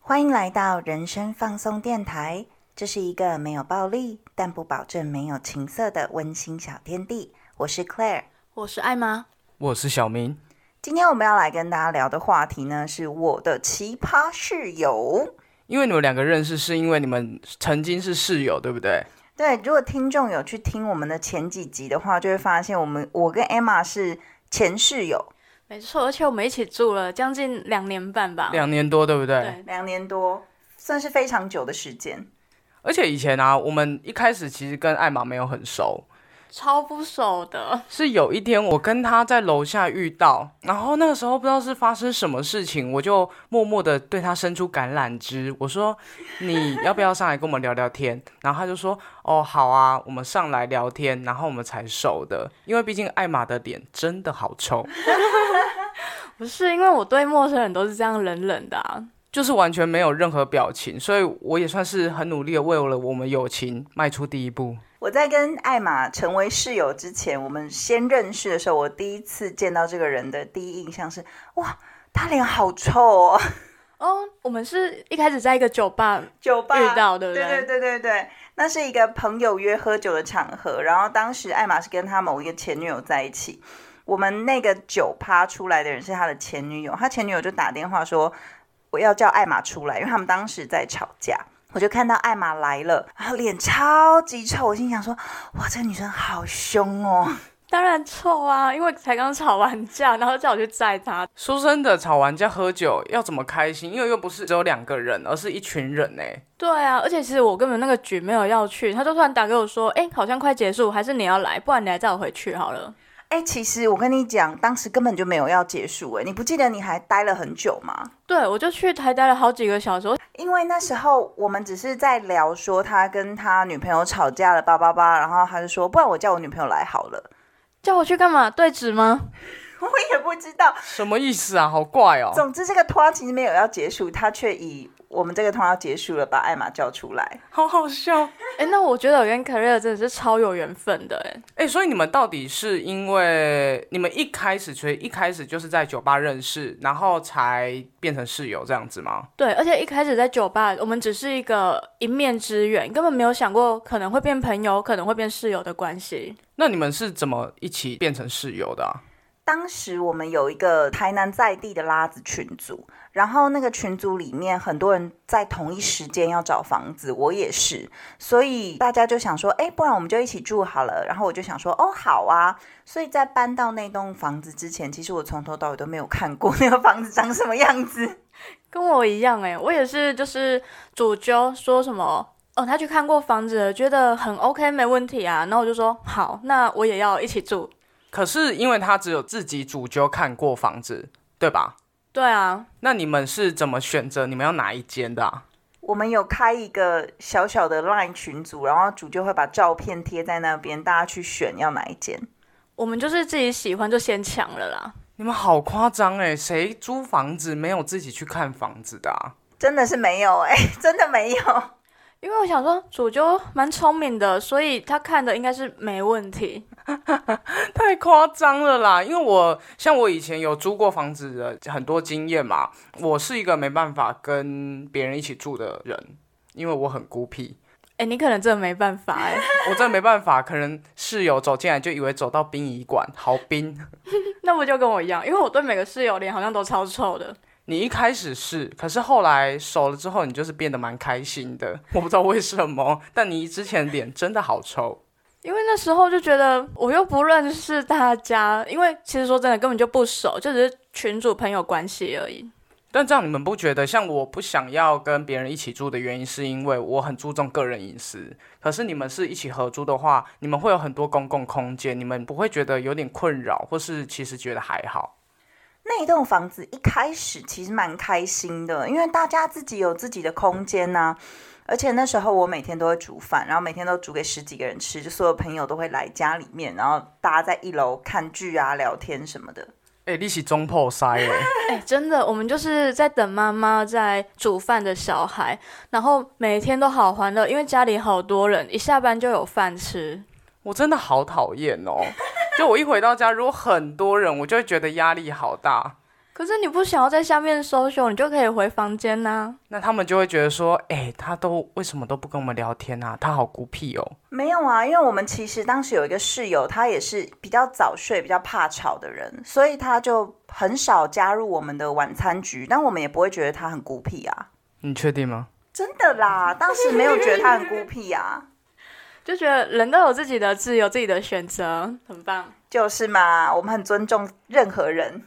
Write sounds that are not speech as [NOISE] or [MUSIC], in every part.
欢迎来到人生放松电台，这是一个没有暴力，但不保证没有情色的温馨小天地。我是 Claire，我是艾妈，我是小明。今天我们要来跟大家聊的话题呢，是我的奇葩室友。因为你们两个认识，是因为你们曾经是室友，对不对？对，如果听众有去听我们的前几集的话，就会发现我们我跟 Emma 是前室友。没错，而且我们一起住了将近两年半吧，两年多，对不对？对，两年多，算是非常久的时间。而且以前啊，我们一开始其实跟艾玛没有很熟，超不熟的。是有一天我跟他在楼下遇到，然后那个时候不知道是发生什么事情，我就默默的对他伸出橄榄枝，我说你要不要上来跟我们聊聊天？然后他就说哦好啊，我们上来聊天，然后我们才熟的，因为毕竟艾玛的脸真的好臭。不是因为我对陌生人都是这样冷冷的啊，就是完全没有任何表情，所以我也算是很努力的为了我们友情迈出第一步。我在跟艾玛成为室友之前，我们先认识的时候，我第一次见到这个人的第一印象是，哇，他脸好臭哦。哦，我们是一开始在一个酒吧酒吧遇到，对不对对对对对，那是一个朋友约喝酒的场合，然后当时艾玛是跟他某一个前女友在一起。我们那个酒趴出来的人是他的前女友，他前女友就打电话说我要叫艾玛出来，因为他们当时在吵架。我就看到艾玛来了，然后脸超级臭，我心想说哇，这个女生好凶哦。[LAUGHS] 当然臭啊，因为才刚吵完架，然后叫我去载她。说真的，吵完架喝酒要怎么开心？因为又不是只有两个人，而是一群人呢。对啊，而且其实我根本那个局没有要去，他就突然打给我说，哎，好像快结束，还是你要来？不然你来载我回去好了。哎，其实我跟你讲，当时根本就没有要结束。哎，你不记得你还待了很久吗？对，我就去台待了好几个小时。因为那时候我们只是在聊说他跟他女朋友吵架了，叭叭叭，然后他就说，不然我叫我女朋友来好了。叫我去干嘛？对质吗？[LAUGHS] 我也不知道什么意思啊，好怪哦。总之，这个拖其实没有要结束，他却以。我们这个通要结束了，把艾玛叫出来，好好笑。哎，那我觉得我跟凯瑞尔真的是超有缘分的，哎哎，所以你们到底是因为你们一开始，所以一开始就是在酒吧认识，然后才变成室友这样子吗？对，而且一开始在酒吧，我们只是一个一面之缘，根本没有想过可能会变朋友，可能会变室友的关系。那你们是怎么一起变成室友的？当时我们有一个台南在地的拉子群组，然后那个群组里面很多人在同一时间要找房子，我也是，所以大家就想说，哎，不然我们就一起住好了。然后我就想说，哦，好啊。所以在搬到那栋房子之前，其实我从头到尾都没有看过 [LAUGHS] 那个房子长什么样子。跟我一样，哎，我也是，就是主揪说什么，哦，他去看过房子，觉得很 OK，没问题啊。然后我就说，好，那我也要一起住。可是因为他只有自己主就看过房子，对吧？对啊。那你们是怎么选择？你们要哪一间的？我们有开一个小小的 LINE 群组，然后主就会把照片贴在那边，大家去选要哪一间。我们就是自己喜欢就先抢了啦。你们好夸张哎！谁租房子没有自己去看房子的？真的是没有哎，[LAUGHS] 真的没有。因为我想说，主就蛮聪明的，所以他看的应该是没问题。[LAUGHS] 太夸张了啦！因为我像我以前有租过房子的很多经验嘛，我是一个没办法跟别人一起住的人，因为我很孤僻。哎，你可能真的没办法哎，[LAUGHS] 我真的没办法，可能室友走进来就以为走到殡仪馆，好冰。[LAUGHS] 那不就跟我一样？因为我对每个室友脸好像都超臭的。你一开始是，可是后来熟了之后，你就是变得蛮开心的。[LAUGHS] 我不知道为什么，但你之前脸真的好臭。因为那时候就觉得我又不认识大家，因为其实说真的根本就不熟，就只是群主朋友关系而已。但这样你们不觉得，像我不想要跟别人一起住的原因，是因为我很注重个人隐私。可是你们是一起合租的话，你们会有很多公共空间，你们不会觉得有点困扰，或是其实觉得还好？那一栋房子一开始其实蛮开心的，因为大家自己有自己的空间呐。而且那时候我每天都会煮饭，然后每天都煮给十几个人吃，就所有朋友都会来家里面，然后大家在一楼看剧啊、聊天什么的。哎、你是中破塞哎，哎、[LAUGHS] 真的，我们就是在等妈妈在煮饭的小孩，然后每天都好欢乐，因为家里好多人，一下班就有饭吃。我真的好讨厌哦。就我一回到家，如果很多人，我就会觉得压力好大。可是你不想要在下面 social，你就可以回房间呐、那他们就会觉得说，哎、他都为什么都不跟我们聊天啊？他好孤僻哦。没有啊，因为我们其实当时有一个室友，他也是比较早睡、比较怕吵的人，所以他就很少加入我们的晚餐局，但我们也不会觉得他很孤僻啊。你确定吗？真的啦，当时没有觉得他很孤僻啊，就觉得人都有自己的自由、自己的选择，很棒。就是嘛，我们很尊重任何人。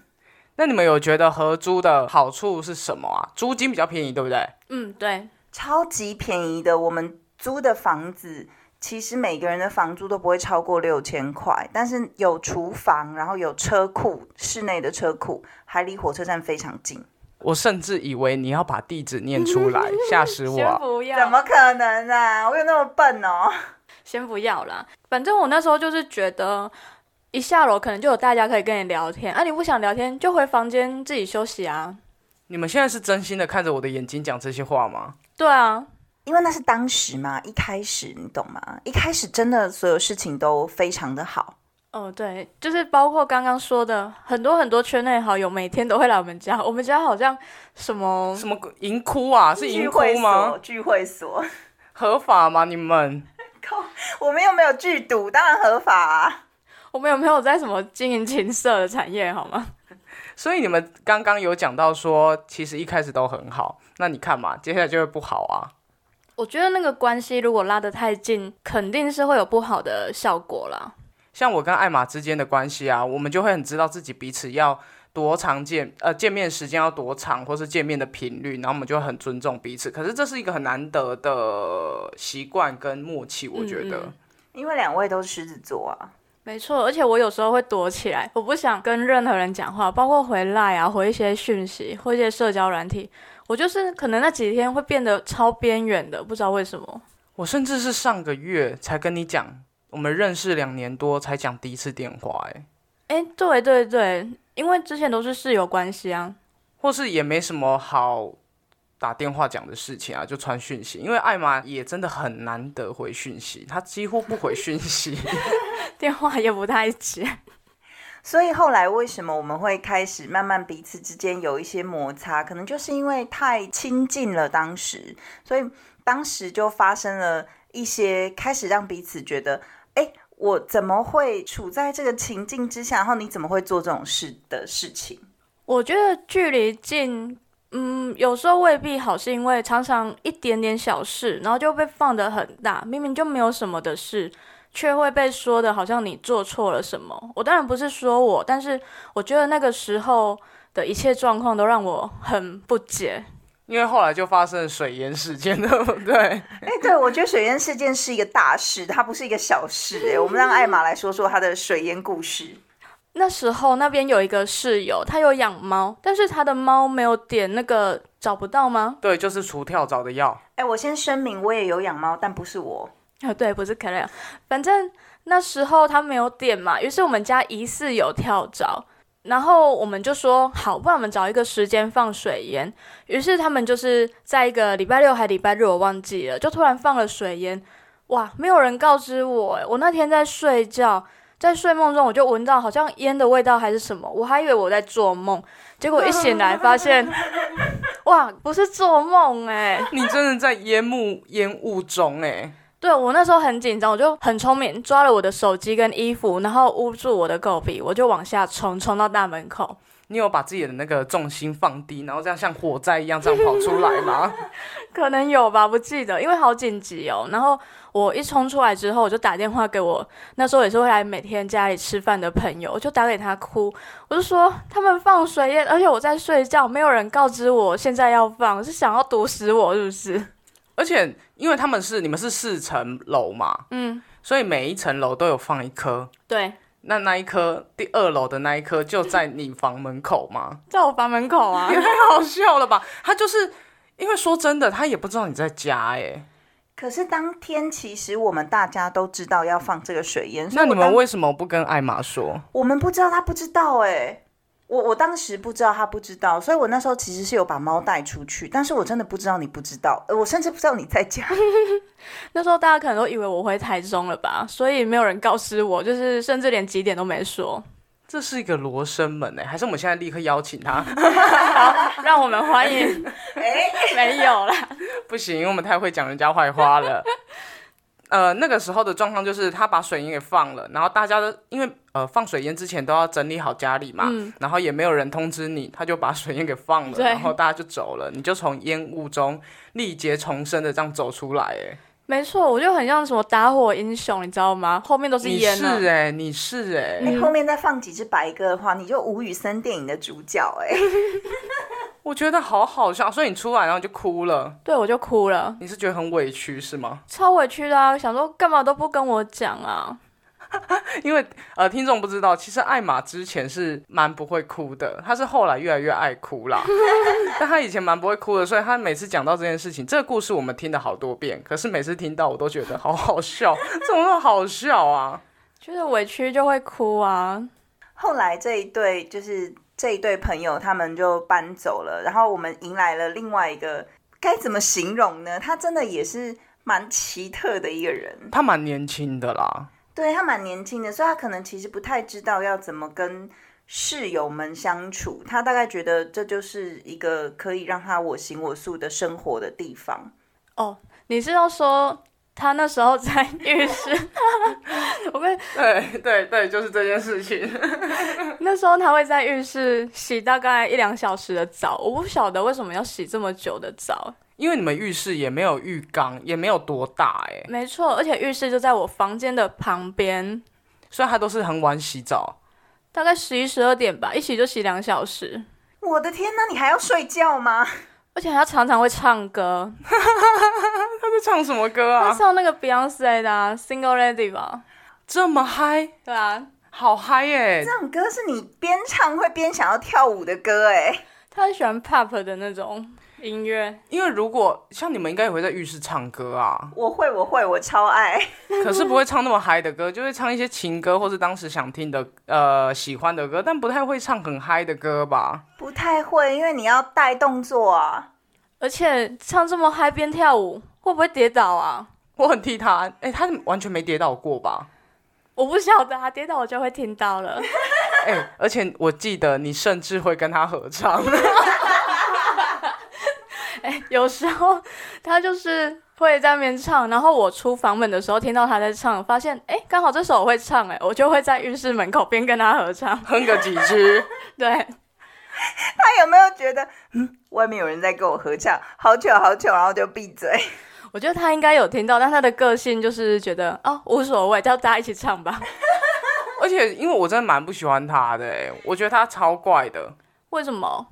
那你们有觉得合租的好处是什么啊？租金比较便宜，对不对？嗯，对，超级便宜的，我们租的房子。其实每个人的房租都不会超过六千块，但是有厨房，然后有车库，室内的车库，还离火车站非常近。我甚至以为你要把地址念出来，[LAUGHS] 吓死我！不要，怎么可能啊？我有那么笨哦？先不要啦。反正我那时候就是觉得，一下楼可能就有大家可以跟你聊天，啊，你不想聊天就回房间自己休息啊。你们现在是真心的看着我的眼睛讲这些话吗？对啊，因为那是当时嘛，一开始你懂吗？一开始真的所有事情都非常的好。哦，对，就是包括刚刚说的，很多很多圈内好友每天都会来我们家，我们家好像什么什么银窟啊？是银窟聚会吗所？？聚会所，[LAUGHS] 合法吗？你们？我们又没有剧毒，当然合法啊。我们有没有在什么经营情色的产业好吗？所以你们刚刚有讲到说，其实一开始都很好，那你看嘛，接下来就会不好啊。我觉得那个关系如果拉得太近，肯定是会有不好的效果啦。像我跟艾玛之间的关系啊，我们就会很知道自己彼此要多长见，呃，见面时间要多长，或是见面的频率，然后我们就会很尊重彼此。可是这是一个很难得的习惯跟默契，我觉得。嗯嗯因为两位都是狮子座啊，没错，而且我有时候会躲起来，我不想跟任何人讲话，包括回来啊，回一些讯息或一些社交软体，我就是可能那几天会变得超边缘的，不知道为什么。我甚至是上个月才跟你讲，我们认识两年多才讲第一次电话、欸，哎，对对对，因为之前都是室友关系啊。或是也没什么好打电话讲的事情啊，就传讯息。因为艾玛也真的很难得回讯息，她几乎不回讯息。[LAUGHS] 电话也不太接。所以后来为什么我们会开始慢慢彼此之间有一些摩擦？可能就是因为太亲近了，当时，所以当时就发生了一些开始让彼此觉得，哎，我怎么会处在这个情境之下？然后你怎么会做这种事的事情？我觉得距离近，嗯，有时候未必好，是因为常常一点点小事，然后就被放得很大，明明就没有什么的事，却会被说的好像你做错了什么。我当然不是说我，但是我觉得那个时候的一切状况都让我很不解。因为后来就发生了水淹事件，对 [LAUGHS] 不对？哎，对，我觉得水淹事件是一个大事，它不是一个小事。哎，我们让艾玛来说说她的水淹故事。那时候那边有一个室友，他有养猫，但是他的猫没有点那个找不到吗？对，就是除跳蚤的药。哎，我先声明，我也有养猫，但不是我。啊，对，不是 k a 反正那时候他没有点嘛，于是我们家疑似有跳蚤，然后我们就说好，不然我们找一个时间放水烟。于是他们就是在一个礼拜六还礼拜日，我忘记了，就突然放了水烟。哇，没有人告知我，我那天在睡觉，在睡梦中我就闻到好像烟的味道还是什么，我还以为我在做梦，结果一醒来发现，哇，不是做梦哎、你真的在烟幕烟雾中哎、对我那时候很紧张，我就很聪明，抓了我的手机跟衣服，然后捂住我的狗鼻，我就往下冲，冲到大门口。你有把自己的那个重心放低，然后这样像火灾一样这样跑出来吗？[LAUGHS] 可能有吧，不记得，因为好紧急哦。然后我一冲出来之后，我就打电话给我那时候也是会来每天家里吃饭的朋友，我就打给他哭，我就说他们放水烟，而且我在睡觉，没有人告知我现在要放，是想要毒死我是不是？而且因为他们是你们是四层楼嘛，嗯，所以每一层楼都有放一颗。对，那那一颗第二楼的那一颗就在你房门口吗？在我房门口啊 [LAUGHS] 也。太好笑了吧！他就是因为说真的，他也不知道你在家哎。可是当天其实我们大家都知道要放这个水烟，那你们为什么不跟艾玛说？我们不知道，他不知道哎、我我当时不知道他不知道，所以我那时候其实是有把猫带出去，但是我真的不知道你不知道，呃我甚至不知道你在家。[LAUGHS] 那时候大家可能都以为我回台中了吧，所以没有人告知我，就是甚至连几点都没说。这是一个罗生门哎，还是我们现在立刻邀请他？[LAUGHS] 好，让我们欢迎。[LAUGHS] 哎、没有啦，不行，因为我们太会讲人家坏话了。呃，那个时候的状况就是他把水烟给放了，然后大家都因为呃放水烟之前都要整理好家里嘛，嗯。然后也没有人通知你，他就把水烟给放了，然后大家就走了，你就从烟雾中历劫重生的这样走出来，哎，没错，我就很像什么打火英雄，你知道吗？后面都是你烟呢。是哎，你是哎，你后面再放几只白鸽的话，你就吴宇森电影的主角哎、[LAUGHS] 我觉得好好笑，所以你出来然后就哭了，对，我就哭了，你是觉得很委屈是吗？超委屈的啊！想说干嘛都不跟我讲啊？[LAUGHS] 因为呃，听众不知道，其实艾玛之前是蛮不会哭的，她是后来越来越爱哭啦。[LAUGHS] 但她以前蛮不会哭的，所以她每次讲到这件事情，这个故事我们听了好多遍，可是每次听到我都觉得好好笑，怎么那么好笑啊？就是委屈就会哭啊。后来这一对就是这一对朋友，他们就搬走了，然后我们迎来了另外一个，该怎么形容呢？他真的也是蛮奇特的一个人，他蛮年轻的啦，对他蛮年轻的，所以他可能其实不太知道要怎么跟室友们相处，他大概觉得这就是一个可以让他我行我素的生活的地方。哦，你是要说他那时候在浴室？[LAUGHS] 我被对对对，就是这件事情。[LAUGHS] 那时候他会在浴室洗大概一两小时的澡，我不晓得为什么要洗这么久的澡。因为你们浴室也没有浴缸，也没有多大哎、没错，而且浴室就在我房间的旁边，所以他都是很晚洗澡。大概十一十二点吧，一洗就洗两小时。我的天呐，你还要睡觉吗？而且他常常会唱歌，[LAUGHS] 他在唱什么歌他啊？唱那个 Beyonce 的、啊《Single Lady》吧？这么嗨，对啊，好嗨耶、这种歌是你边唱会边想要跳舞的歌哎。他很喜欢 pop 的那种音乐。因为如果像你们应该也会在浴室唱歌啊，我会，我会，我超爱。[LAUGHS] 可是不会唱那么嗨的歌，就会唱一些情歌或是当时想听的呃喜欢的歌，但不太会唱很嗨的歌吧？不太会，因为你要带动作啊。而且唱这么嗨边跳舞，会不会跌倒啊？我很替他，哎、他完全没跌倒过吧？我不晓得啊，跌倒我就会听到了。[LAUGHS] 哎、而且我记得你甚至会跟他合唱，[LAUGHS] 哎、有时候他就是会在那边唱，然后我出房门的时候听到他在唱，发现哎，刚好这首我会唱，哎，我就会在浴室门口边跟他合唱。哼个几句。[LAUGHS] 对，他有没有觉得，嗯，外面有人在跟我合唱，好久好久，然后就闭嘴？我觉得他应该有听到，但他的个性就是觉得哦无所谓，叫大家一起唱吧。[LAUGHS] 而且因为我真的蛮不喜欢他的、欸，我觉得他超怪的。为什么？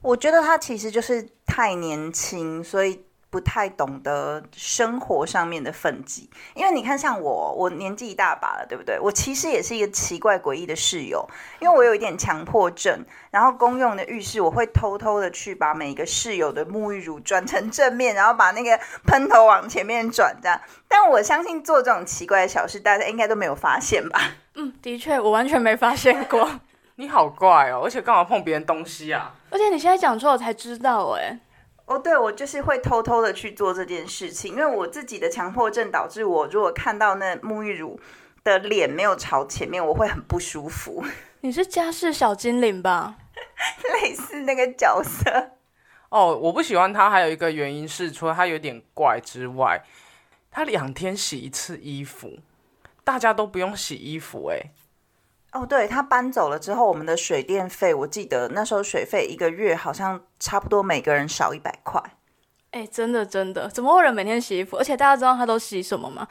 我觉得他其实就是太年轻，所以不太懂得生活上面的分际。因为你看，像我，我年纪一大把了，对不对？我其实也是一个奇怪诡异的室友，因为我有一点强迫症。然后公用的浴室，我会偷偷的去把每个室友的沐浴乳转成正面，然后把那个喷头往前面转，这样。但我相信做这种奇怪的小事，大家应该都没有发现吧？嗯，的确，我完全没发现过。[LAUGHS] 你好怪哦，而且干嘛碰别人东西啊？而且你现在讲出来我才知道，哎，哦，对，我就是会偷偷的去做这件事情，因为我自己的强迫症导致我如果看到那沐浴乳的脸没有朝前面，我会很不舒服，[LAUGHS] 你是家事小精灵吧？[LAUGHS] 类似那个角色。哦，我不喜欢他，还有一个原因是，除了他有点怪之外，他两天洗一次衣服，大家都不用洗衣服、哎，哦，对他搬走了之后，我们的水电费，我记得那时候水费一个月好像差不多每个人少一百块。哎、真的真的，怎么会有人每天洗衣服？而且大家知道他都洗什么吗？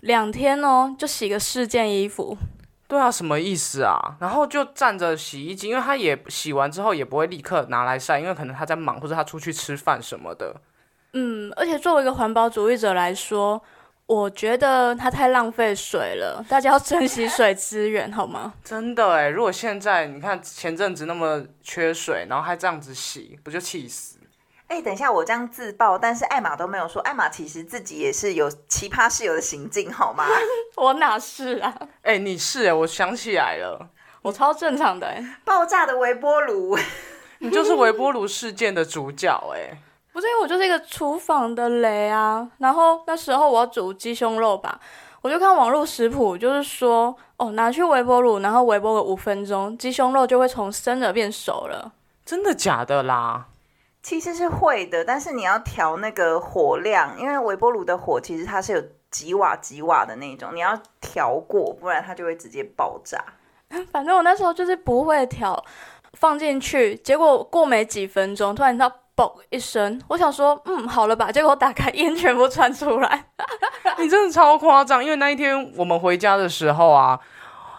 两天哦，就洗个四件衣服。对啊，什么意思啊？然后就站着洗衣机，因为他也洗完之后也不会立刻拿来晒，因为可能他在忙或者他出去吃饭什么的。嗯，而且作为一个环保主义者来说，我觉得它太浪费水了，大家要珍惜水资源，好吗？[LAUGHS] 真的哎，如果现在你看前阵子那么缺水，然后还这样子洗，不就气死？哎，等一下，我这样自爆，但是艾玛都没有说，艾玛其实自己也是有奇葩室友的行径，好吗？[LAUGHS] 我哪是啊？哎，你是哎，我想起来了，我超正常的、欸，爆炸的微波炉，[LAUGHS] 你就是微波炉事件的主角哎、不是因为我就是一个厨房的雷啊。然后那时候我要煮鸡胸肉吧，我就看网络食谱，就是说哦，拿去微波炉，然后微波个五分钟，鸡胸肉就会从生的变熟了。真的假的啦？其实是会的，但是你要调那个火量，因为微波炉的火其实它是有几瓦几瓦的那种，你要调过，不然它就会直接爆炸。[LAUGHS] 反正我那时候就是不会调，放进去，结果过没几分钟，突然到嘣一声，我想说，嗯，好了吧，结果我打开烟全部窜出来，[LAUGHS] 你真的超夸张，因为那一天我们回家的时候啊，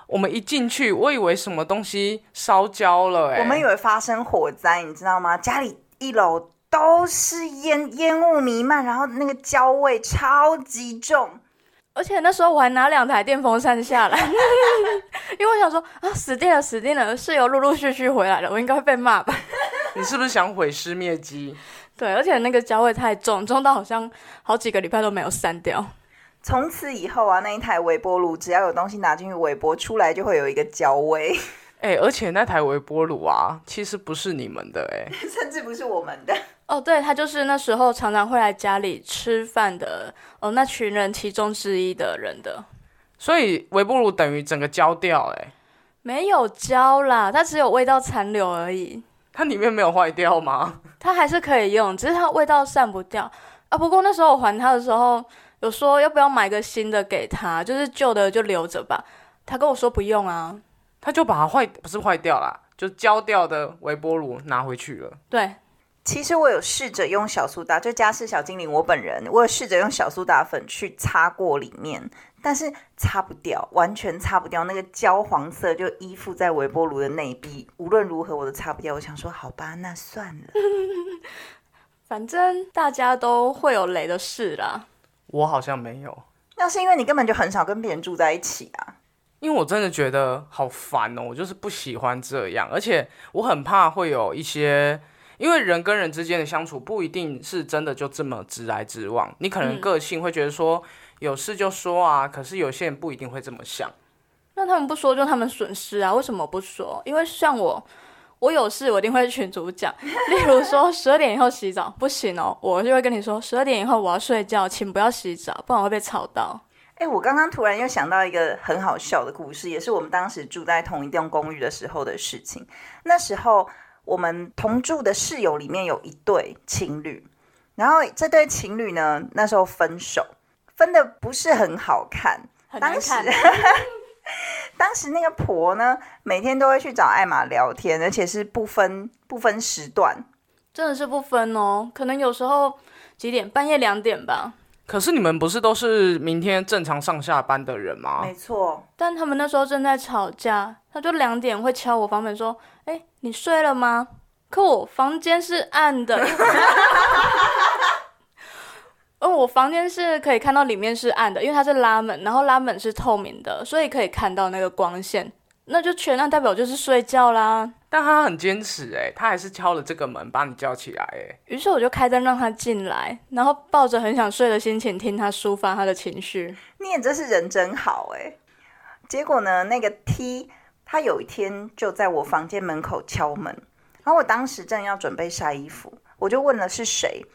我们一进去，我以为什么东西烧焦了、欸，我们以为发生火灾，你知道吗？家里一楼都是烟，烟雾弥漫，然后那个焦味超级重。而且那时候我还拿两台电风扇下来，[LAUGHS] 因为我想说啊，死定了，死定了，室友陆陆续续回来了，我应该会被骂吧？你是不是想毁尸灭迹？[LAUGHS] 对，而且那个焦味太重，重到好像好几个礼拜都没有散掉。从此以后啊，那一台微波炉只要有东西拿进去微波，出来就会有一个焦味，[LAUGHS] 哎、而且那台微波炉啊，其实不是你们的哎、甚至不是我们的。哦，对，他就是那时候常常会来家里吃饭的哦，那群人其中之一的人的，所以微波炉等于整个焦掉哎、没有焦啦，它只有味道残留而已，它里面没有坏掉吗？它还是可以用，只是它味道散不掉啊。不过那时候我还他的时候，有说要不要买个新的给他，就是旧的就留着吧。他跟我说不用啊，他就把它坏不是坏掉啦，就焦掉的微波炉拿回去了。对，其实我有试着用小苏打，就家事小精灵我本人，我有试着用小苏打粉去擦过里面，但是擦不掉，完全擦不掉，那个焦黄色就依附在微波炉的内壁，无论如何我都擦不掉。我想说，好吧，那算了。[LAUGHS] 反正大家都会有雷的事啦。我好像没有，那是因为你根本就很少跟别人住在一起啊。因为我真的觉得好烦哦，我就是不喜欢这样，而且我很怕会有一些，因为人跟人之间的相处不一定是真的就这么直来直往，你可能嗯个性会觉得说有事就说啊，可是有些人不一定会这么想。那他们不说就他们损失啊？为什么不说？因为像我，我有事我一定会群主讲，[LAUGHS] 例如说十二点以后洗澡不行哦，我就会跟你说十二点以后我要睡觉，请不要洗澡，不然我会被吵到。哎，我刚刚突然又想到一个很好笑的故事，也是我们当时住在同一栋公寓的时候的事情。那时候我们同住的室友里面有一对情侣，然后这对情侣呢，那时候分手，分的不是很好看。当时，[LAUGHS] 当时那个婆呢，每天都会去找艾玛聊天，而且是不分不分时段。真的是不分哦，可能有时候几点，半夜两点吧。可是你们不是都是明天正常上下班的人吗？没错，但他们那时候正在吵架，他就两点会敲我房门说：“哎、你睡了吗？”可我房间是暗的，[LAUGHS] 哦，我房间是可以看到里面是暗的，因为它是拉门，然后拉门是透明的，所以可以看到那个光线。那就全暗，代表就是睡觉啦。但他很坚持哎，他还是敲了这个门把你叫起来哎。于是我就开灯让他进来，然后抱着很想睡的心情听他抒发他的情绪。你也真是人真好哎。结果呢，那个 T 他有一天就在我房间门口敲门，然后我当时正要准备晒衣服，我就问了是谁，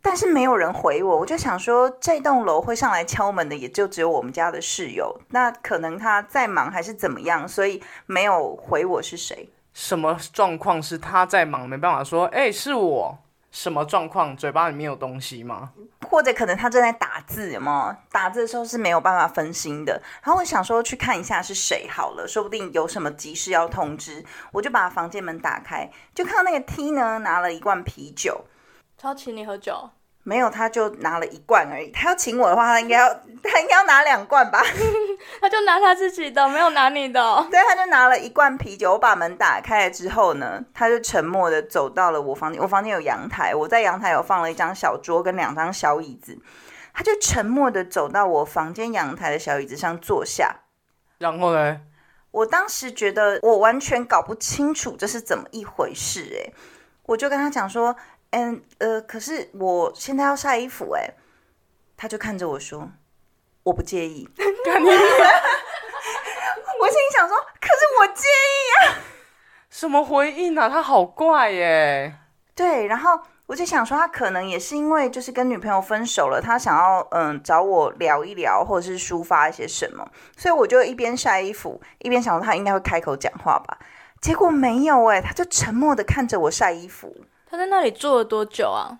但是没有人回我，我就想说这栋楼会上来敲门的也就只有我们家的室友，那可能他在忙还是怎么样，所以没有回我是谁。什么状况是他在忙，没办法说哎、是我？什么状况？嘴巴里面有东西吗？或者可能他正在打字，有没有？打字的时候是没有办法分心的。然后我想说去看一下是谁好了，说不定有什么急事要通知。我就把房间门打开，就看到那个 T 呢拿了一罐啤酒，超请你喝酒，没有他就拿了一罐而已。他要请我的话，他应该要 [LAUGHS] 他应该要拿两罐吧？[LAUGHS] 他就拿他自己的，没有拿你的哦、[LAUGHS] 对，他就拿了一罐啤酒。我把门打开了之后呢，他就沉默的走到了我房间。我房间有阳台，我在阳台有放了一张小桌跟两张小椅子。他就沉默的走到我房间阳台的小椅子上坐下。然后呢？我当时觉得我完全搞不清楚这是怎么一回事、欸，我就跟他讲说，嗯呃，可是我现在要晒衣服、欸，哎，他就看着我说，我不介意。[LAUGHS] 我心里想说，可是我介意啊。什么回应啊？他好怪耶！对，然后我就想说，他可能也是因为就是跟女朋友分手了，他想要嗯找我聊一聊，或者是抒发一些什么，所以我就一边晒衣服，一边想说他应该会开口讲话吧。结果没有哎，他就沉默的看着我晒衣服。他在那里坐了多久啊？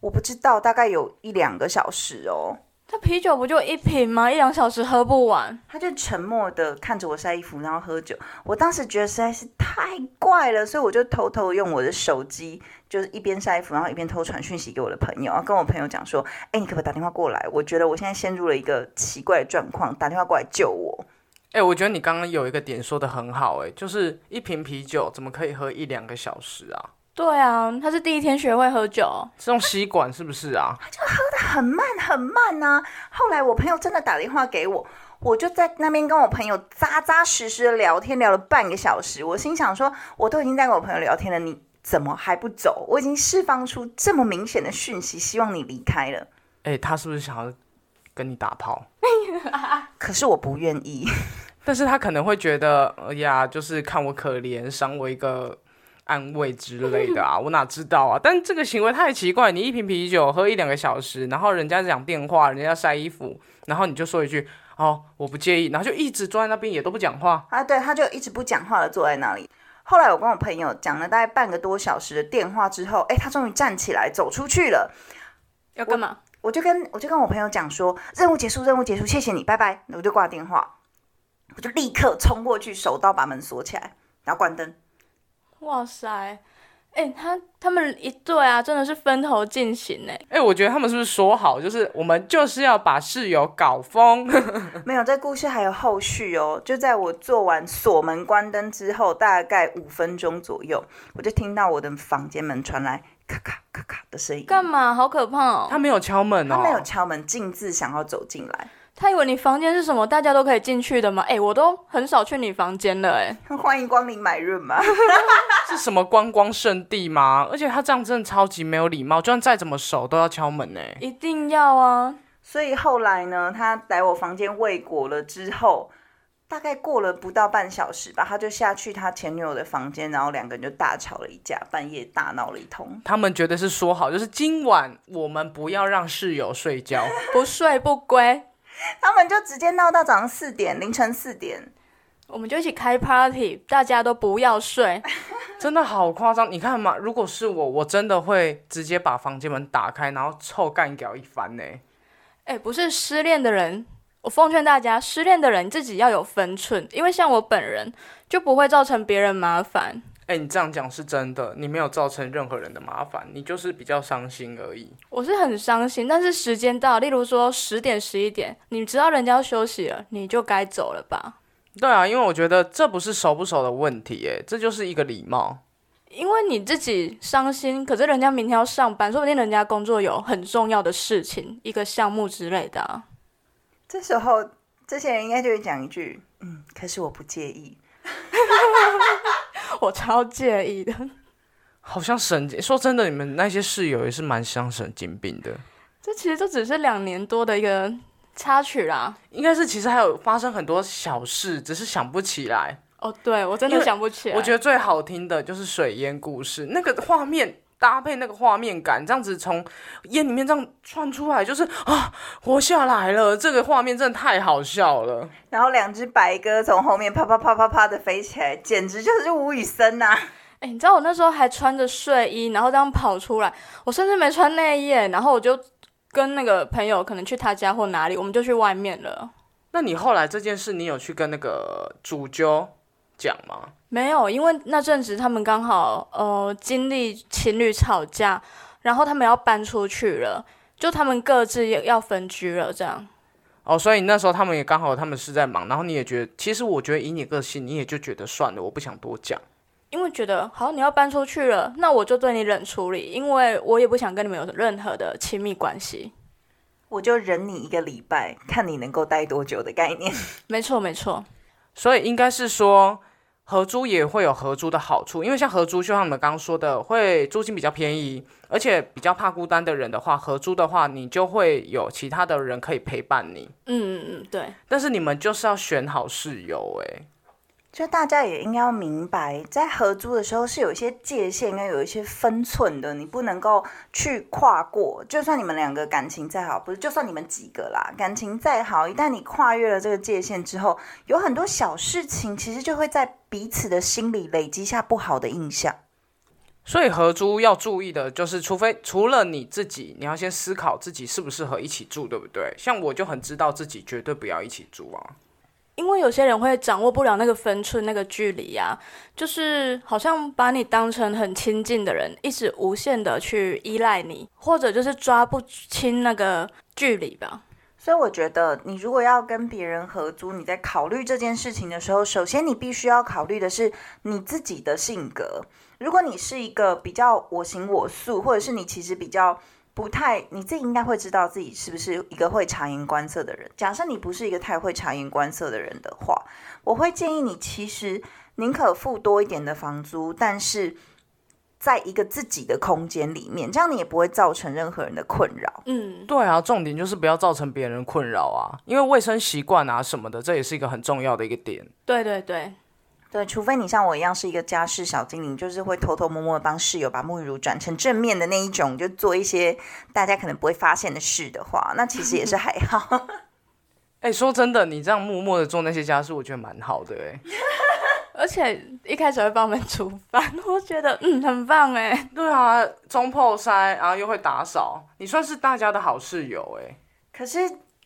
我不知道，大概有一两个小时哦。他啤酒不就一瓶吗？一两小时喝不完。他就沉默的看着我晒衣服，然后喝酒。我当时觉得实在是太怪了，所以我就偷偷用我的手机，就是一边晒衣服，然后一边偷传讯息给我的朋友，然后跟我朋友讲说：“哎，你可不可以打电话过来？我觉得我现在陷入了一个奇怪的状况，打电话过来救我。”哎，我觉得你刚刚有一个点说的很好，哎，就是一瓶啤酒怎么可以喝一两个小时啊？对啊，他是第一天学会喝酒，是用吸管是不是啊？他就喝的很慢很慢呐。后来我朋友真的打电话给我，我就在那边跟我朋友扎扎实实的聊天，聊了半个小时。我心想说，我都已经在跟我朋友聊天了，你怎么还不走？我已经释放出这么明显的讯息，希望你离开了。哎，他是不是想要跟你打炮？可是我不愿意。[LAUGHS] 但是他可能会觉得，哎呀，就是看我可怜，赏我一个。安慰之类的啊，[LAUGHS] 我哪知道啊？但这个行为太奇怪，你一瓶啤酒喝一两个小时，然后人家讲电话，人家晒衣服，然后你就说一句哦，我不介意，然后就一直坐在那边也都不讲话啊？对，他就一直不讲话的坐在那里。后来我跟我朋友讲了大概半个多小时的电话之后，哎，他终于站起来走出去了。要干嘛？我就跟我就跟我朋友讲说，任务结束，任务结束，谢谢你，拜拜。我就挂电话，我就立刻冲过去，手刀把门锁起来，然后关灯。哇塞，哎，他他们一对啊，真的是分头进行哎。哎，我觉得他们是不是说好，就是我们就是要把室友搞疯？[LAUGHS] 没有，这故事还有后续哦。就在我做完锁门关灯之后，大概五分钟左右，我就听到我的房间门传来咔咔咔咔的声音。干嘛？好可怕哦！他没有敲门哦，他没有敲门，径自想要走进来。他以为你房间是什么，大家都可以进去的吗？哎，我都很少去你房间了，哎，欢迎光临买润嘛，[LAUGHS] 是什么观光圣地吗？而且他这样真的超级没有礼貌，就算再怎么熟都要敲门呢。一定要啊！所以后来呢，他来我房间未果了之后，大概过了不到半小时吧，他就下去他前女友的房间，然后两个人就大吵了一架，半夜大闹了一通。他们觉得是说好，就是今晚我们不要让室友睡觉，[LAUGHS] 不睡不归。[LAUGHS] 他们就直接闹到早上四点，凌晨四点，我们就一起开 party，大家都不要睡，[LAUGHS] 真的好夸张。你看嘛，如果是我，我真的会直接把房间门打开，然后臭干掉一番呢。哎，不是失恋的人，我奉劝大家，失恋的人自己要有分寸，因为像我本人就不会造成别人麻烦。哎，你这样讲是真的，你没有造成任何人的麻烦，你就是比较伤心而已。我是很伤心，但是时间到，例如说十点、十一点，你知道人家要休息了，你就该走了吧？对啊，因为我觉得这不是熟不熟的问题，哎，这就是一个礼貌。因为你自己伤心，可是人家明天要上班，说不定人家工作有很重要的事情，一个项目之类的。这时候，这些人应该就会讲一句：“嗯，可是我不介意。” [LAUGHS] 我超介意的，好像神经。说真的，你们那些室友也是蛮像神经病的。这其实就只是两年多的一个插曲啦。应该是其实还有发生很多小事，只是想不起来。哦，对我真的想不起来。我觉得最好听的就是水淹故事，那个画面搭配那个画面感，这样子从烟里面这样窜出来，就是啊，活下来了。这个画面真的太好笑了。然后两只白鸽从后面啪啪啪啪啪的飞起来，简直就是吴宇森呐！哎，你知道我那时候还穿着睡衣，然后这样跑出来，我甚至没穿内衣，然后我就跟那个朋友可能去他家或哪里，我们就去外面了。那你后来这件事，你有去跟那个主揪？讲吗？没有，因为那阵子他们刚好呃经历情侣吵架，然后他们要搬出去了，就他们各自也要分居了，这样。哦，所以那时候他们也刚好他们是在忙，然后你也觉得，其实我觉得以你个性，你也就觉得算了，我不想多讲，因为觉得好你要搬出去了，那我就对你冷处理，因为我也不想跟你们有任何的亲密关系，我就忍你一个礼拜，看你能够待多久的概念。[LAUGHS] 没错，没错，所以应该是说。合租也会有合租的好处，因为像合租，就像我们刚刚说的，会租金比较便宜，而且比较怕孤单的人的话，合租的话，你就会有其他的人可以陪伴你。嗯嗯嗯，对。但是你们就是要选好室友，哎，就大家也应该要明白，在合租的时候是有一些界限，应该有一些分寸的，你不能够去跨过。就算你们两个感情再好，不是，就算你们几个啦，感情再好，一旦你跨越了这个界限之后，有很多小事情其实就会在彼此的心里累积下不好的印象。所以合租要注意的就是，除非除了你自己，你要先思考自己适不适合一起住，对不对？像我就很知道自己绝对不要一起住啊。因为有些人会掌握不了那个分寸、那个距离呀，就是好像把你当成很亲近的人，一直无限的去依赖你，或者就是抓不清那个距离吧。所以我觉得，你如果要跟别人合租，你在考虑这件事情的时候，首先你必须要考虑的是你自己的性格。如果你是一个比较我行我素，或者是你其实比较。不太，你自己应该会知道自己是不是一个会察言观色的人。假设你不是一个太会察言观色的人的话，我会建议你其实宁可付多一点的房租，但是在一个自己的空间里面，这样你也不会造成任何人的困扰。嗯，对啊，重点就是不要造成别人困扰啊，因为卫生习惯啊什么的，这也是一个很重要的一个点。对对对。对，除非你像我一样是一个家事小精灵，就是会偷偷摸摸的帮室友把沐浴乳转成正面的那一种，就做一些大家可能不会发现的事的话，那其实也是还好。[LAUGHS] 哎，说真的，你这样默默的做那些家事，我觉得蛮好的哎。[LAUGHS] 而且一开始会帮我们煮饭，我觉得嗯很棒哎。[LAUGHS] 对啊，中破塞，然后又会打扫，你算是大家的好室友哎。可是。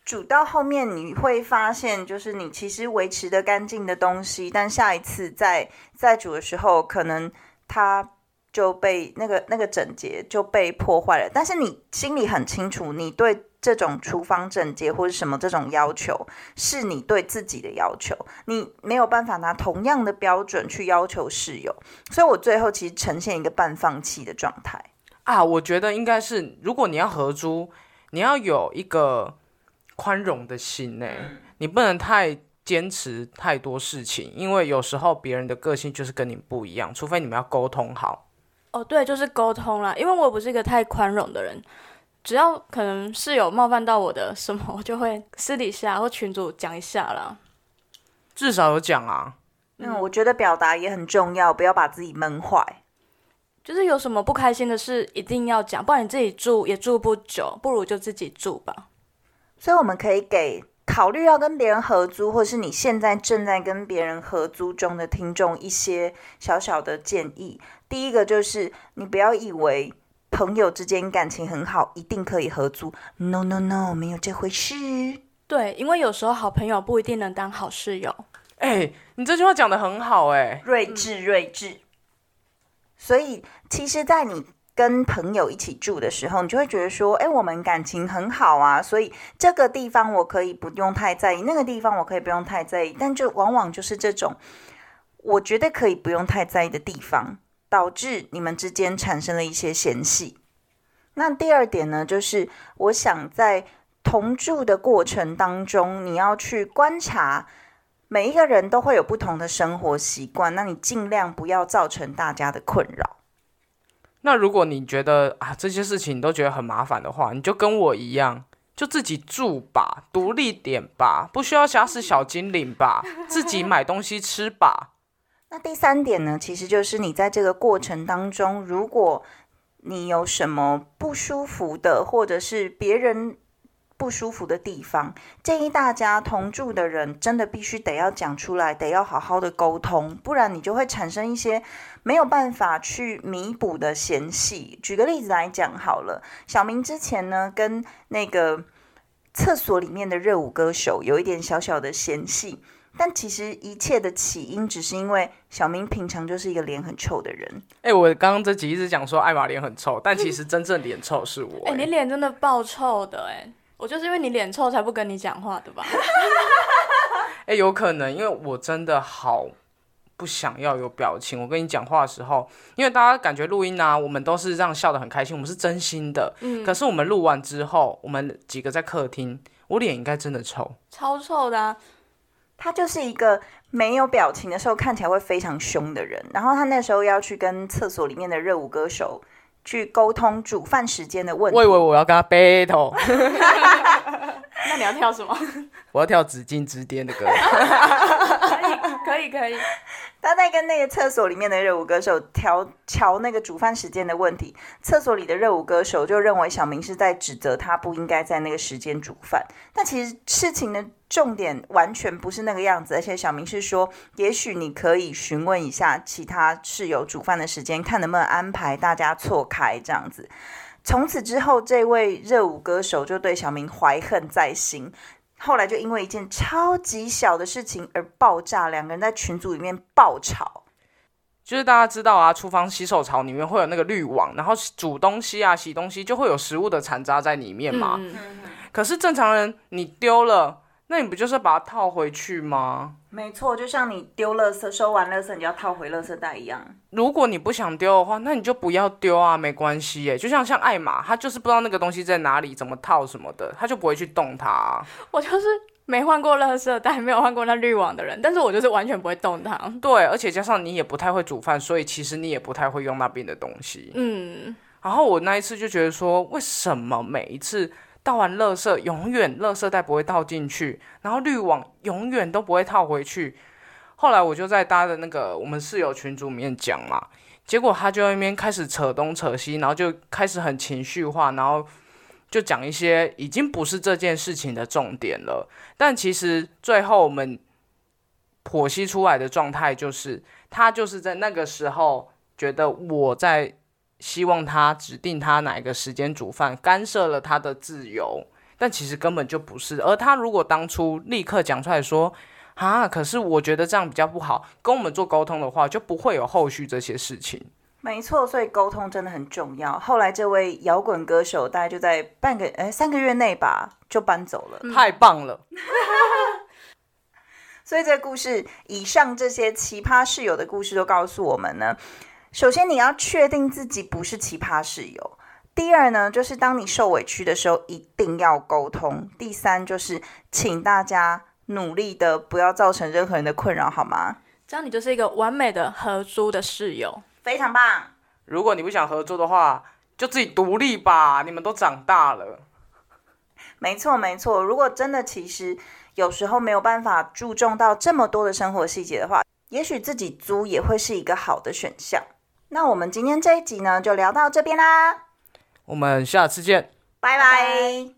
煮到后面你会发现，就是你其实维持的干净的东西，但下一次再再煮的时候，可能它就被那个那个整洁就被破坏了。但是你心里很清楚，你对这种厨房整洁或者什么这种要求，是你对自己的要求，你没有办法拿同样的标准去要求室友。所以我最后其实呈现一个半放弃的状态啊。我觉得应该是，如果你要合租，你要有一个。宽容的心呢，你不能太坚持太多事情，因为有时候别人的个性就是跟你不一样，除非你们要沟通好。哦，对，就是沟通啦，因为我不是一个太宽容的人，只要可能是有冒犯到我的什么，我就会私底下或群主讲一下啦。至少有讲啊。嗯，我觉得表达也很重要，不要把自己闷坏。就是有什么不开心的事一定要讲，不然你自己住也住不久，不如就自己住吧。所以我们可以给考虑要跟别人合租，或是你现在正在跟别人合租中的听众一些小小的建议。第一个就是，你不要以为朋友之间感情很好，一定可以合租。No No No，没有这回事。对，因为有时候好朋友不一定能当好室友。哎，你这句话讲的很好，哎，睿智睿智。所以，其实，在你。跟朋友一起住的时候，你就会觉得说，哎，我们感情很好啊，所以这个地方我可以不用太在意，那个地方我可以不用太在意。但就往往就是这种，我觉得可以不用太在意的地方，导致你们之间产生了一些嫌隙。那第二点呢，就是我想在同住的过程当中，你要去观察每一个人都会有不同的生活习惯，那你尽量不要造成大家的困扰。那如果你觉得啊这些事情你都觉得很麻烦的话，你就跟我一样，就自己住吧，独立点吧，不需要家是小精灵吧，自己买东西吃吧。[LAUGHS] 那第三点呢，其实就是你在这个过程当中，如果你有什么不舒服的，或者是别人。不舒服的地方，建议大家同住的人真的必须得要讲出来，得要好好的沟通，不然你就会产生一些没有办法去弥补的嫌隙。举个例子来讲好了，小明之前呢跟那个厕所里面的热舞歌手有一点小小的嫌隙，但其实一切的起因只是因为小明平常就是一个脸很臭的人。哎，我刚刚这集一直讲说艾玛脸很臭，但其实真正脸臭是我。哎，你脸真的爆臭的哎。我就是因为你脸臭才不跟你讲话的吧？哎，[LAUGHS] 有可能，因为我真的好不想要有表情。我跟你讲话的时候，因为大家感觉录音啊，我们都是这样笑得很开心，我们是真心的。嗯。可是我们录完之后，我们几个在客厅，我脸应该真的臭，超臭的。他就是一个没有表情的时候看起来会非常凶的人。然后他那时候要去跟厕所里面的热舞歌手。去沟通煮饭时间的问题。我以为我要跟他 battle。[LAUGHS] 那你要跳什么？我要跳《紫禁之巅》的歌。[LAUGHS] 可以，可以可以。[LAUGHS] 他在跟那个厕所里面的热舞歌手调调那个煮饭时间的问题，厕所里的热舞歌手就认为小明是在指责他不应该在那个时间煮饭，但其实事情的重点完全不是那个样子，而且小明是说，也许你可以询问一下其他室友煮饭的时间，看能不能安排大家错开这样子。从此之后，这位热舞歌手就对小明怀恨在心。后来就因为一件超级小的事情而爆炸，两个人在群组里面爆吵。就是大家知道啊，厨房洗手槽里面会有那个滤网，然后煮东西啊、洗东西就会有食物的残渣在里面嘛。可是正常人你丢了。那你不就是把它套回去吗？没错，就像你丢垃圾，收完垃圾你就要套回垃圾袋一样。如果你不想丢的话，那你就不要丢啊，没关系耶。就像像艾玛，他就是不知道那个东西在哪里，怎么套什么的，他就不会去动它。我就是没换过垃圾袋，没有换过那滤网的人，但是我就是完全不会动它。对，而且加上你也不太会煮饭，所以其实你也不太会用那边的东西。嗯。然后我那一次就觉得说，为什么每一次？倒完垃圾，永远垃圾袋不会倒进去，然后滤网永远都不会套回去。后来我就在搭的那个我们室友群组里面讲嘛，结果他就在那边开始扯东扯西，然后就开始很情绪化，然后就讲一些已经不是这件事情的重点了。但其实最后我们剖析出来的状态就是，他就是在那个时候觉得我在。希望他指定他哪一个时间煮饭，干涉了他的自由，但其实根本就不是。而他如果当初立刻讲出来说，啊，可是我觉得这样比较不好，跟我们做沟通的话，就不会有后续这些事情。没错，所以沟通真的很重要。后来这位摇滚歌手大概就在半个哎三个月内吧，就搬走了。太棒了！[LAUGHS] 所以这个故事，以上这些奇葩室友的故事都告诉我们呢。首先，你要确定自己不是奇葩室友。第二呢，就是当你受委屈的时候，一定要沟通。第三，就是请大家努力的不要造成任何人的困扰，好吗？这样你就是一个完美的合租的室友，非常棒。如果你不想合租的话，就自己独立吧。你们都长大了。没错，没错。如果真的其实有时候没有办法注重到这么多的生活细节的话，也许自己租也会是一个好的选项。那我们今天这一集呢，就聊到这边啦。我们下次见，拜拜。